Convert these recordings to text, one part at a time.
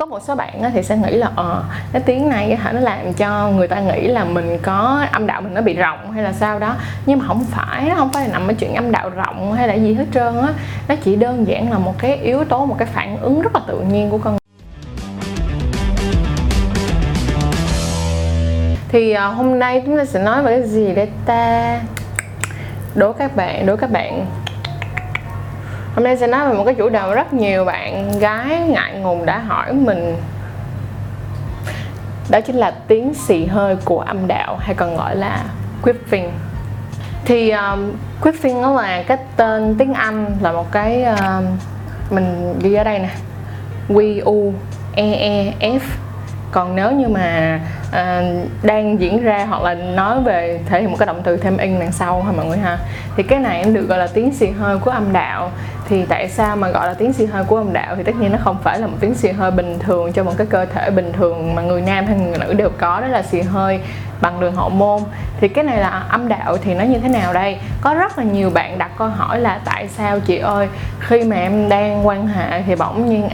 có một số bạn thì sẽ nghĩ là ờ cái tiếng này hả, nó làm cho người ta nghĩ là mình có âm đạo mình nó bị rộng hay là sao đó. Nhưng mà không phải, nó không phải là nằm ở chuyện âm đạo rộng hay là gì hết trơn á. Nó chỉ đơn giản là một cái yếu tố, một cái phản ứng rất là tự nhiên của con thì ờ, hôm nay chúng ta sẽ nói về cái gì đây ta? Đố các bạn, đố các bạn hôm nay sẽ nói về một cái chủ đề mà rất nhiều bạn gái ngại ngùng đã hỏi mình. Đó chính là tiếng xì hơi của âm đạo hay còn gọi là quiffing. Thì um, quiffing nó là cái tên tiếng Anh là một cái um, mình ghi ở đây nè. Q U E E F. Còn nếu như mà uh, đang diễn ra hoặc là nói về thể hiện một cái động từ thêm in đằng sau ha mọi người ha. Thì cái này em được gọi là tiếng xì hơi của âm đạo thì tại sao mà gọi là tiếng xì hơi của âm đạo thì tất nhiên nó không phải là một tiếng xì hơi bình thường cho một cái cơ thể bình thường mà người nam hay người nữ đều có, đó là xì hơi bằng đường hậu môn. Thì cái này là âm đạo thì nó như thế nào đây? Có rất là nhiều bạn đặt câu hỏi là tại sao chị ơi, khi mà em đang quan hệ thì bỗng nhiên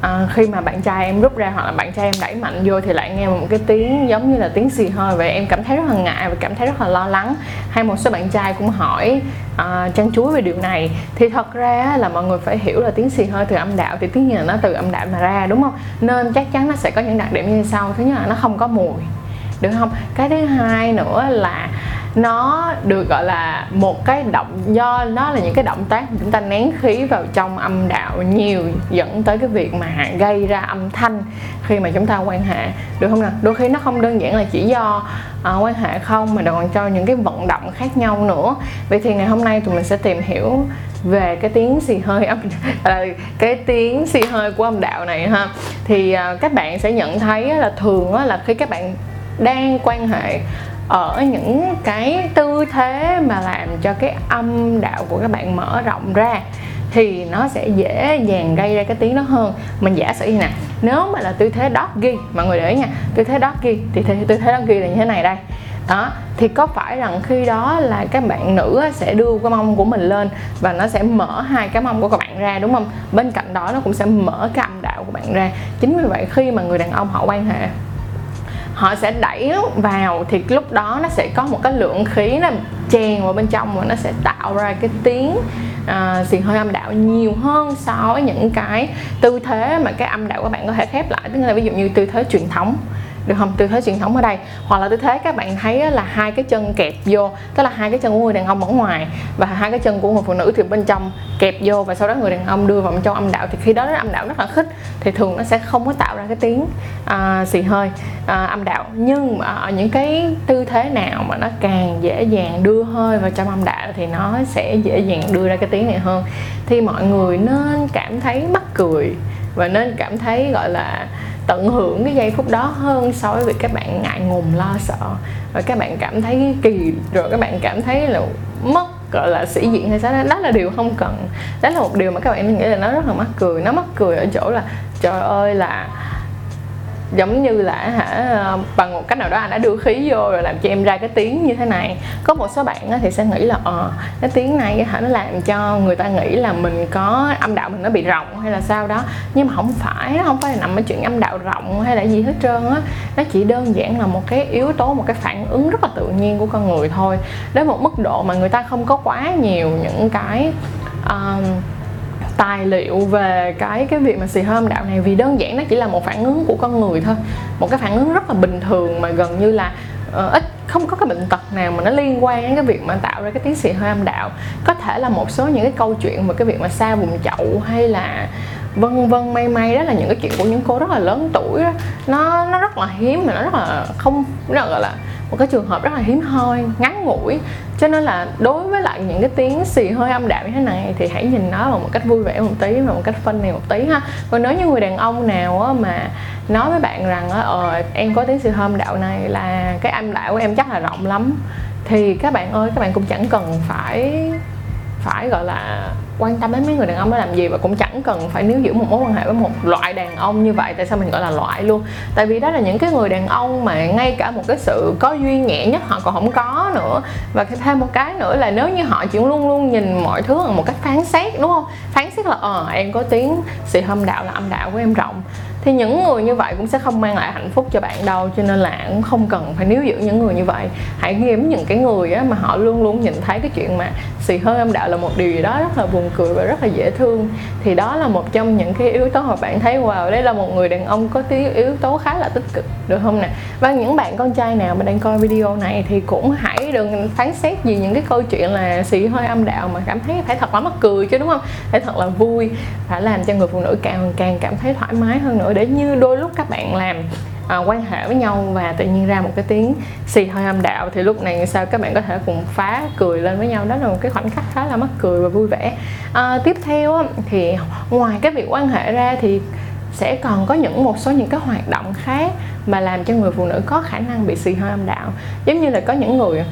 à, khi mà bạn trai em rút ra hoặc là bạn trai em đẩy mạnh vô thì lại nghe một cái tiếng giống như là tiếng xì hơi. Vậy em cảm thấy rất là ngại và cảm thấy rất là lo lắng. Hay một số bạn trai cũng hỏi à, chăn chuối về điều này. Thì thật ra là mọi người phải hiểu là tiếng xì hơi từ âm đạo thì tiếng như là nó từ âm đạo mà ra đúng không? Nên chắc chắn nó sẽ có những đặc điểm như sau. Thứ nhất là nó không có mùi được không? Cái thứ hai nữa là nó được gọi là một cái động do nó là những cái động tác chúng ta nén khí vào trong âm đạo nhiều dẫn tới cái việc mà gây ra âm thanh khi mà chúng ta quan hệ được không nào? Đôi khi nó không đơn giản là chỉ do à, quan hệ không mà còn cho những cái vận động khác nhau nữa. Vậy thì ngày hôm nay tụi mình sẽ tìm hiểu về cái tiếng xì hơi âm à, cái tiếng xì hơi của âm đạo này ha. Thì à, các bạn sẽ nhận thấy là thường là khi các bạn đang quan hệ ở những cái tư thế mà làm cho cái âm đạo của các bạn mở rộng ra, thì nó sẽ dễ dàng gây ra cái tiếng đó hơn. Mình giả sử như nè nếu mà là tư thế doggy mọi người để ý nha, tư thế doggy thì tư thế doggy là như thế này đây. Đó, thì có phải rằng khi đó là các bạn nữ sẽ đưa cái mông của mình lên và nó sẽ mở hai cái mông của các bạn ra, đúng không? Bên cạnh đó nó cũng sẽ mở cái âm đạo của bạn ra. Chính vì vậy khi mà người đàn ông họ quan hệ họ sẽ đẩy vào thì lúc đó nó sẽ có một cái lượng khí nó chèn vào bên trong và nó sẽ tạo ra cái tiếng à, uh, xì hơi âm đạo nhiều hơn so với những cái tư thế mà cái âm đạo các bạn có thể khép lại. Tức là ví dụ như tư thế truyền thống được không? Tư thế truyền thống ở đây. Hoặc là tư thế các bạn thấy là hai cái chân kẹp vô tức là hai cái chân của người đàn ông ở ngoài và hai cái chân của người phụ nữ thì bên trong kẹp vô và sau đó người đàn ông đưa vào bên trong âm đạo. Thì khi đó âm đạo rất là khích thì thường nó sẽ không có tạo ra cái tiếng uh, xì hơi uh, âm đạo. Nhưng mà ở những cái tư thế nào mà nó càng dễ dàng đưa hơi vào trong âm đạo thì nó sẽ dễ dàng đưa ra cái tiếng này hơn. Thì mọi người nên cảm thấy mắc cười và nên cảm thấy gọi là tận hưởng cái giây phút đó hơn so với việc các bạn ngại ngùng lo sợ. Và các bạn cảm thấy kỳ rồi các bạn cảm thấy là mất gọi là sĩ diện hay sao đó, đó là điều không cần. Đó là một điều mà các bạn nghĩ là nó rất là mắc cười. Nó mắc cười ở chỗ là trời ơi là giống như là hả bằng một cách nào đó anh đã đưa khí vô rồi làm cho em ra cái tiếng như thế này. Có một số bạn thì sẽ nghĩ là ờ cái tiếng này hả nó làm cho người ta nghĩ là mình có âm đạo mình nó bị rộng hay là sao đó. Nhưng mà không phải nó không phải là nằm ở chuyện âm đạo rộng hay là gì hết trơn á. Nó chỉ đơn giản là một cái yếu tố một cái phản ứng rất là tự nhiên của con người thôi. Đến một mức độ mà người ta không có quá nhiều những cái um, tài liệu về cái cái việc mà xì hơi âm đạo này vì đơn giản nó chỉ là một phản ứng của con người thôi. Một cái phản ứng rất là bình thường mà gần như là uh, ít không có cái bệnh tật nào mà nó liên quan đến cái việc mà tạo ra cái tiếng xì hơi âm đạo. Có thể là một số những cái câu chuyện về cái việc mà xa vùng chậu hay là vân vân may may đó là những cái chuyện của những cô rất là lớn tuổi đó nó nó rất là hiếm mà nó rất là không nó gọi là một cái trường hợp rất là hiếm hoi ngắn ngủi. Cho nên là đối với lại những cái tiếng xì hơi âm đạo như thế này thì hãy nhìn nó bằng một cách vui vẻ một tí và một cách phân này một tí ha. Còn nếu như người đàn ông nào á, mà nói với bạn rằng ờ em có tiếng xì hơi âm đạo này là cái âm đạo của em chắc là rộng lắm. Thì các bạn ơi các bạn cũng chẳng cần phải phải gọi là quan tâm đến mấy người đàn ông đó làm gì và cũng chẳng cần phải níu giữ một mối quan hệ với một loại đàn ông như vậy. Tại sao mình gọi là loại luôn? Tại vì đó là những cái người đàn ông mà ngay cả một cái sự có duyên nhẹ nhất họ còn không có nữa. Và thêm một cái nữa là nếu như họ chỉ luôn luôn nhìn mọi thứ bằng một cách phán xét, đúng không? Phán xét là ờ em có tiếng xì hâm đạo là âm đạo của em rộng thì những người như vậy cũng sẽ không mang lại hạnh phúc cho bạn đâu cho nên là cũng không cần phải níu giữ những người như vậy. Hãy kiếm những cái người á, mà họ luôn luôn nhìn thấy cái chuyện mà xì hơi âm đạo là một điều gì đó rất là buồn cười và rất là dễ thương. Thì đó là một trong những cái yếu tố mà bạn thấy wow đây là một người đàn ông có tí yếu tố khá là tích cực được không nè? Và những bạn con trai nào mà đang coi video này thì cũng hãy đừng phán xét gì những cái câu chuyện là xì hơi âm đạo mà cảm thấy phải thật là mắc cười chứ đúng không? Phải thật là vui phải làm cho người phụ nữ càng càng cảm thấy thoải mái hơn nữa để như đôi lúc các bạn làm à, quan hệ với nhau và tự nhiên ra một cái tiếng xì hơi âm đạo thì lúc này sao các bạn có thể cùng phá cười lên với nhau? Đó là một cái khoảnh khắc khá là mắc cười và vui vẻ. À, tiếp theo thì ngoài cái việc quan hệ ra thì sẽ còn có những một số những cái hoạt động khác mà làm cho người phụ nữ có khả năng bị xì hơi âm đạo. Giống như là có những người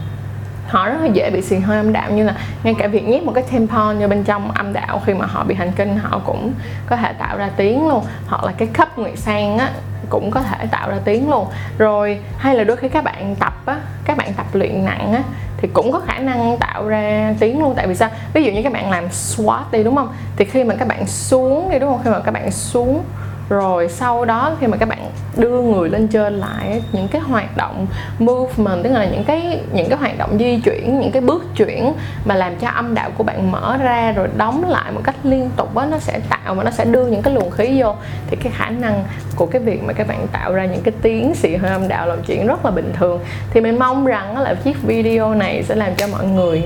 họ rất là dễ bị xì hơi âm đạo như là ngay cả việc nhét một cái tampon vào bên trong âm đạo khi mà họ bị hành kinh, họ cũng có thể tạo ra tiếng luôn. Hoặc là cái khớp nguyệt sang á, cũng có thể tạo ra tiếng luôn. Rồi, hay là đôi khi các bạn tập á, các bạn tập luyện nặng á, thì cũng có khả năng tạo ra tiếng luôn. Tại vì sao? Ví dụ như các bạn làm squat đi, đúng không? Thì khi mà các bạn xuống đi, đúng không? Khi mà các bạn xuống rồi sau đó khi mà các bạn đưa người lên trên lại những cái hoạt động movement, tức là những cái những cái hoạt động di chuyển, những cái bước chuyển mà làm cho âm đạo của bạn mở ra rồi đóng lại một cách liên tục á, nó sẽ tạo và nó sẽ đưa những cái luồng khí vô, thì cái khả năng của cái việc mà các bạn tạo ra những cái tiếng xì hơi âm đạo là chuyện rất là bình thường. Thì mình mong rằng là chiếc video này sẽ làm cho mọi người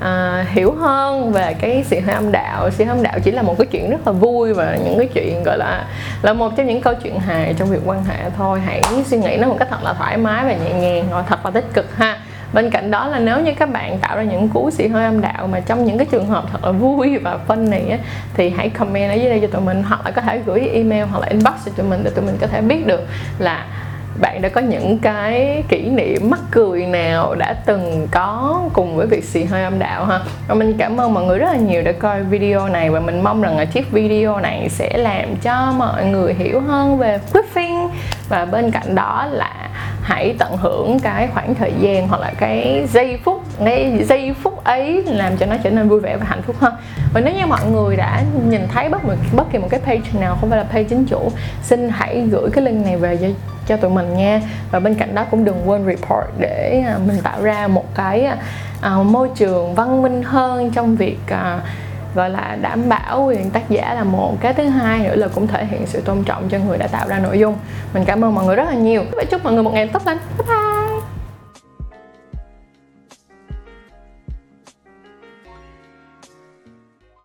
à, hiểu hơn về cái sự hơi âm đạo. Sự âm đạo chỉ là một cái chuyện rất là vui và những cái chuyện gọi là là một trong những câu chuyện hài trong việc quan hệ thôi. Hãy suy nghĩ nó một cách thật là thoải mái và nhẹ nhàng rồi thật là tích cực ha. Bên cạnh đó là nếu như các bạn tạo ra những cú xì hơi âm đạo mà trong những cái trường hợp thật là vui và phân này á, thì hãy comment ở dưới đây cho tụi mình hoặc là có thể gửi email hoặc là inbox cho tụi mình để tụi mình có thể biết được là bạn đã có những cái kỷ niệm mắc cười nào đã từng có cùng với việc xì hơi âm đạo ha? Và mình cảm ơn mọi người rất là nhiều đã coi video này và mình mong rằng là chiếc video này sẽ làm cho mọi người hiểu hơn về quiffing và bên cạnh đó là hãy tận hưởng cái khoảng thời gian hoặc là cái giây phút cái giây phút ấy làm cho nó trở nên vui vẻ và hạnh phúc hơn và nếu như mọi người đã nhìn thấy bất bất kỳ một cái page nào không phải là page chính chủ, xin hãy gửi cái link này về cho cho tụi mình nha. Và bên cạnh đó cũng đừng quên report để à, mình tạo ra một cái à, à, môi trường văn minh hơn trong việc gọi là đảm bảo quyền tác giả là một cái thứ hai nữa là cũng thể hiện sự tôn trọng cho người đã tạo ra nội dung. Mình cảm ơn mọi người rất là nhiều. Và chúc mọi người một ngày tốt lành. Bye bye.